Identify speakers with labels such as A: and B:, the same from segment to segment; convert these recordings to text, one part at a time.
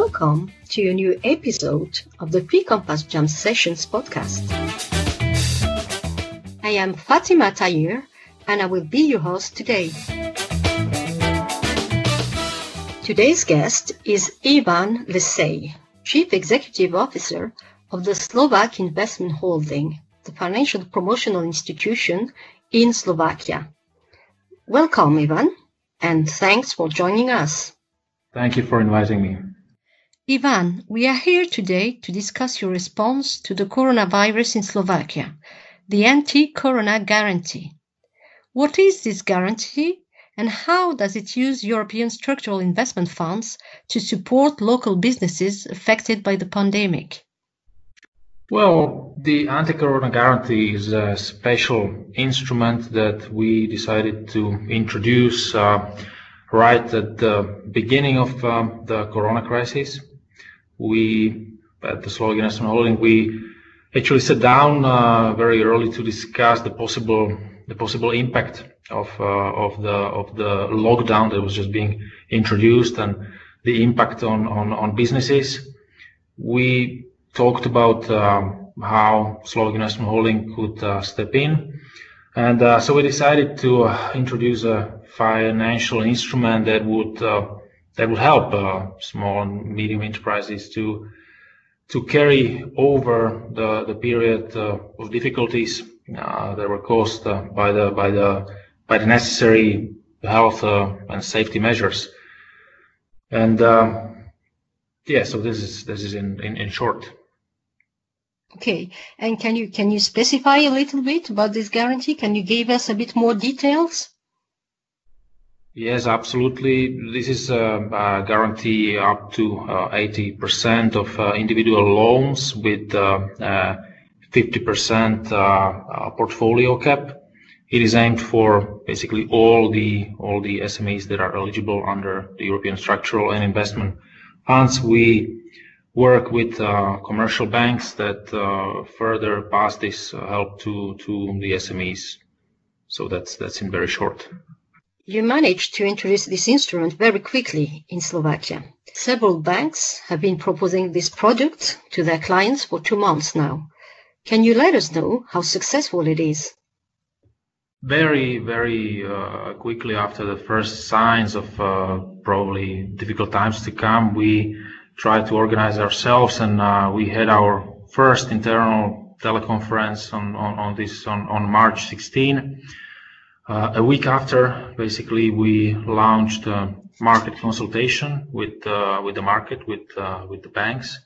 A: welcome to a new episode of the fi-compass Jam Sessions podcast. I am Fatima Tair and I will be your host today. Today's guest is Ivan Lesay, Chief Executive Officer of the Slovak Investment Holding, the financial promotional institution in Slovakia. Welcome, Ivan, and thanks for joining us.
B: Thank you for inviting me.
A: Ivan, we are here today to discuss your response to the coronavirus in Slovakia, the anti-corona guarantee. What is this guarantee and how does it use European structural investment funds to support local businesses affected by the pandemic?
B: Well, the anti-corona guarantee is a special instrument that we decided to introduce uh, right at the beginning of uh, the corona crisis. We, at the Slovak Investment Holding, we actually sat down uh, very early to discuss the possible the possible impact of uh, of the of the lockdown that was just being introduced and the impact on on, on businesses. We talked about um, how Slovak Investment Holding could uh, step in, and uh, so we decided to uh, introduce a financial instrument that would that would help uh, small and medium enterprises to to carry over the the period uh, of difficulties uh, that were caused uh, by the by the by the necessary health uh, and safety measures. And um, yeah, so this is this is in, in, in short.
A: Okay, and can you can you specify a little bit about this guarantee? Can you give us a bit more details?
B: Yes, absolutely. This is a, a guarantee up to uh, 80% of uh, individual loans with uh, 50% uh, uh, portfolio cap. It is aimed for basically all the all the SMEs that are eligible under the European structural and investment funds. We work with uh, commercial banks that further pass this help to to the SMEs. So that's that's in very short.
A: You managed to introduce this instrument very quickly in Slovakia. Several banks have been proposing this product to their clients for two months now. Can you let us know how successful it is?
B: Very, very uh, quickly after the first signs of uh, probably difficult times to come, we tried to organize ourselves and uh, we had our first internal teleconference on, on, on this on, on March 16 uh, a week after, basically, we launched a market consultation with uh, with the market, with uh, with the banks,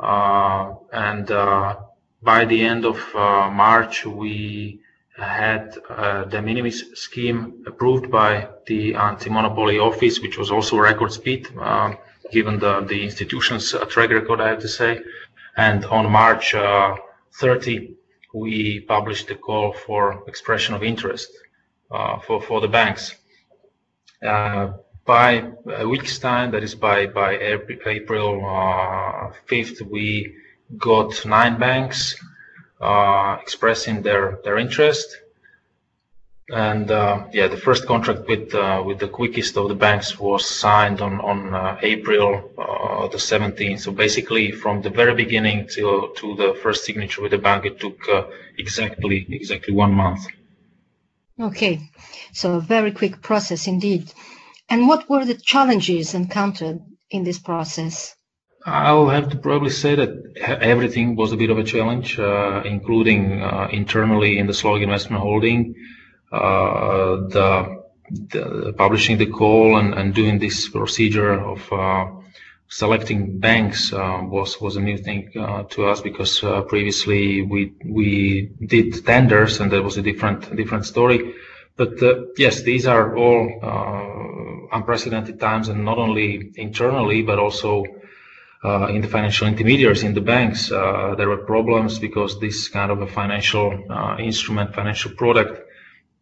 B: uh, and uh, by the end of uh, March, we had a de minimis scheme approved by the anti-monopoly office, which was also record speed, given the the institution's track record, I have to say. And on March 30, we published a call for expression of interest uh, for for the banks. Uh, by a week's time, that is by by April uh, fifth, we got nine banks expressing their their interest and uh, yeah, the first contract with uh, with the quickest of the banks was signed on on uh, April the 17th. So basically, from the very beginning to to the first signature with the bank, it took exactly exactly one month.
A: Okay, so a very quick process indeed. And what were the challenges encountered in this process?
B: I'll have to probably say that everything was a bit of a challenge, uh, including uh, internally in the Slovak Investment Holding, uh, the, the, publishing the call and, and doing this procedure of uh, selecting banks uh, was was a new thing uh, to us because uh, previously we we did tenders and that was a different different story. But uh, yes, these are all uh, unprecedented times, and not only internally but also uh, in the financial intermediaries in the banks. there were problems because this kind of a financial instrument, financial product.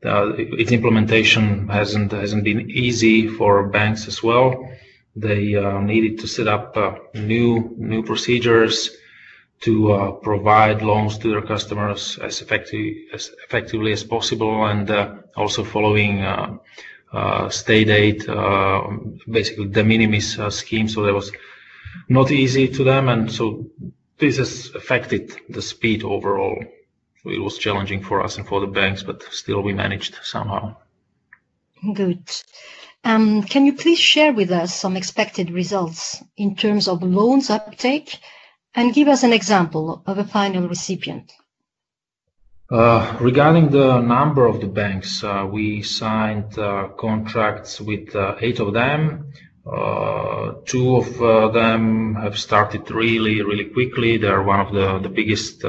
B: its implementation hasn't hasn't been easy for banks as well. They uh, needed to set up uh, new new procedures to uh, provide loans to their customers as as effectively as possible, and uh, also following uh, uh, state aid, basically de minimis scheme. So there was not easy to them, and so this has affected the speed overall. It was challenging for us and for the banks, but still we managed somehow.
A: Good. Um, can you please share with us some expected results in terms of loans uptake and give us an example of a final recipient?
B: Uh, regarding the number of the banks, uh, we signed uh, contracts with eight of them. Two of them have started really, really quickly. They are one of the biggest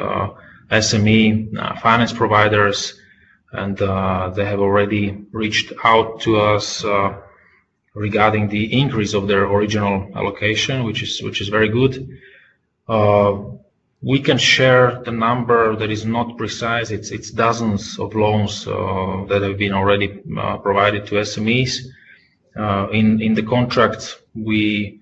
B: SME finance providers, and they have already reached out to us regarding the increase of their original allocation, which is which is very good. Uh, we can share the number that is not precise. It's it's dozens of loans uh, that have been already uh, provided to SMEs. Uh, in in the contracts we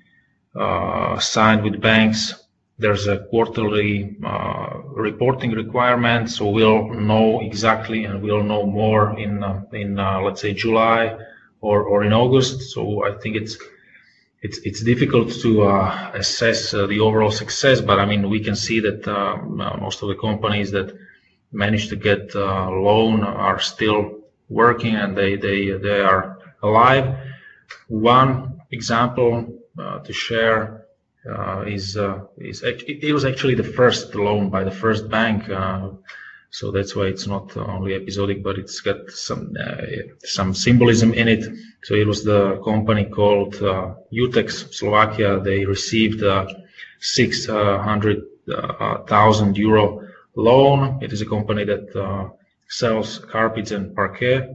B: uh, signed with banks, there's a quarterly uh, reporting requirement, so we'll know exactly and we'll know more in in let's say July or, or in August. So I think it's it's it's difficult to uh, assess uh, the overall success, but I mean we can see that uh, most of the companies that managed to get uh, loan are still working and they they they are alive. One example uh, to share uh, is is it was actually the first loan by the first bank so that's why it's not only episodic, but it's got some uh, some symbolism in it. So it was the company called uh, Utex Slovakia. They received a 600,000 euro loan. It is a company that uh, sells carpets and parquet,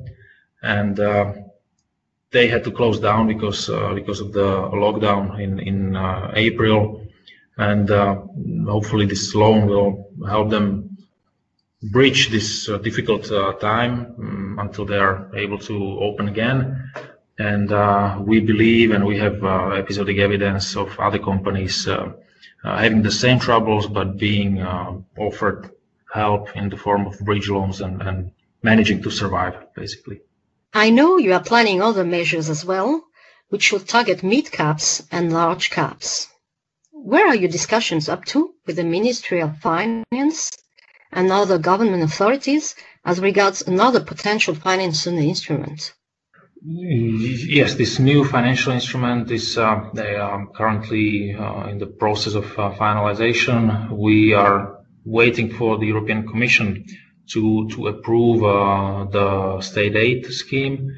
B: and uh, they had to close down because uh, because of the lockdown in in uh, April, and hopefully this loan will help them bridge this uh, difficult uh, time um, until they are able to open again. And uh, we believe, and we have uh, episodic evidence of other companies uh, uh, having the same troubles, but being offered help in the form of bridge loans and, and managing to survive, basically.
A: I know you are planning other measures as well, which should target mid caps and large caps. Where are your discussions up to with the Ministry of Finance and other government authorities as regards another potential financial instrument?
B: Yes, this new financial instrument is uh, they are currently uh, in the process of uh, finalization. We are waiting for the European Commission to to approve uh, the state aid scheme.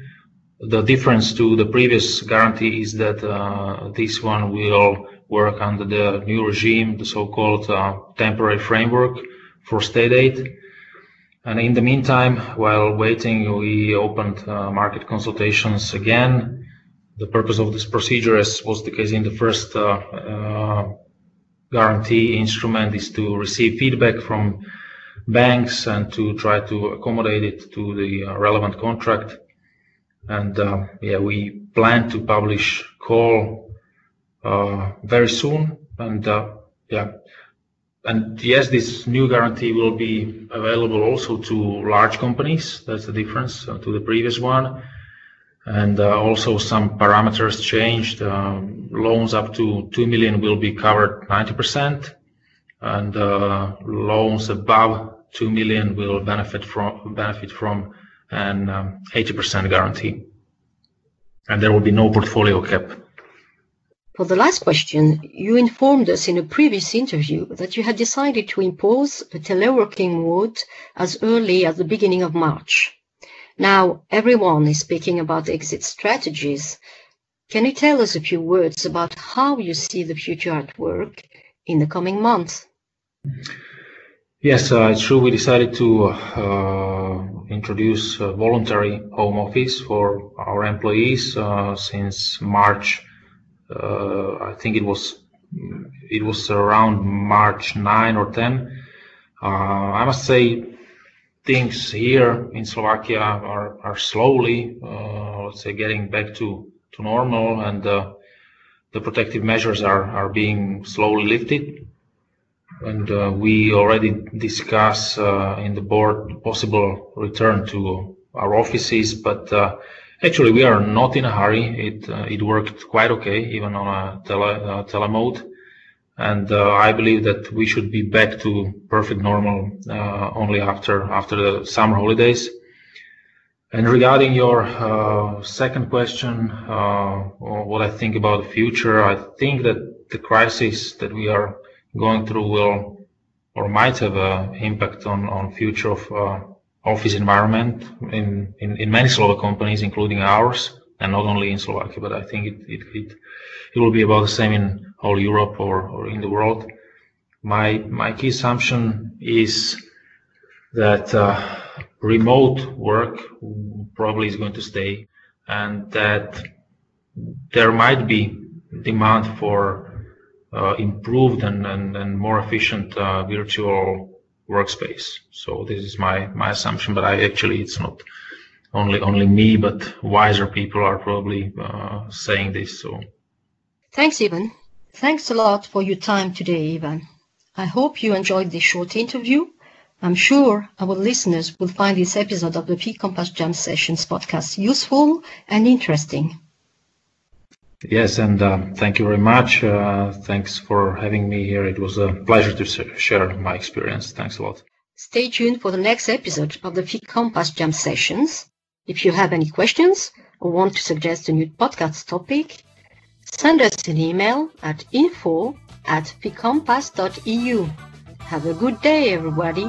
B: The difference to the previous guarantee is that uh, this one will work under the new regime, the so-called uh, temporary framework, for state aid. And in the meantime, while waiting, we opened uh, market consultations again. The purpose of this procedure, as was the case in the first uh, uh, guarantee instrument, is to receive feedback from banks and to try to accommodate it to the uh, relevant contract. And uh, yeah, we plan to publish call uh, very soon. And yeah, and yes, this new guarantee will be available also to large companies. That's the difference uh, to the previous one. And uh, also some parameters changed. Um, loans up to 2 million will be covered 90%, and uh, loans above 2 million will benefit from benefit from an um, 80% guarantee. And there will be no portfolio cap.
A: For the last question, you informed us in a previous interview that you had decided to impose a teleworking mode as early as the beginning of March. Now, everyone is speaking about exit strategies. Can you tell us a few words about how you see the future at work in the coming months?
B: Yes, uh, it's true. We decided to uh, introduce voluntary home office for our employees uh, since March uh, I think it was it was around March 9 or 10. Uh, I must say things here in Slovakia are, are slowly, uh, let's say, getting back to, to normal and uh, the protective measures are, are being slowly lifted. And uh, we already discuss uh, in the board possible return to our offices, but Actually, we are not in a hurry. It uh, it worked quite okay, even on a tele uh, tele mode. and uh, I believe that we should be back to perfect normal uh, only after after the summer holidays. And regarding your uh, second question, uh, what I think about the future, I think that the crisis that we are going through will or might have an impact on on future of office environment in, in, in many Slovak companies, including ours, and not only in Slovakia, but I think it, it, it, it will be about the same in all Europe or, or in the world. My, my key assumption is that uh, remote work probably is going to stay and that there might be demand for uh, improved and, and, and more efficient uh, virtual workspace. So this is my, my assumption, but I actually, it's not only, only me, but wiser people are probably uh, saying this. So.
A: Thanks, Ivan. Thanks a lot for your time today, Ivan. I hope you enjoyed this short interview. I'm sure our listeners will find this episode of the fi-compass Jam Sessions podcast useful and interesting.
B: Yes, and uh, thank you very much. Uh, thanks for having me here. It was a pleasure to share my experience. Thanks a lot.
A: Stay tuned for the next episode of the fi-compass Jam Sessions. If you have any questions or want to suggest a new podcast topic, send us an email at info at fi-compass.eu. Have a good day, everybody.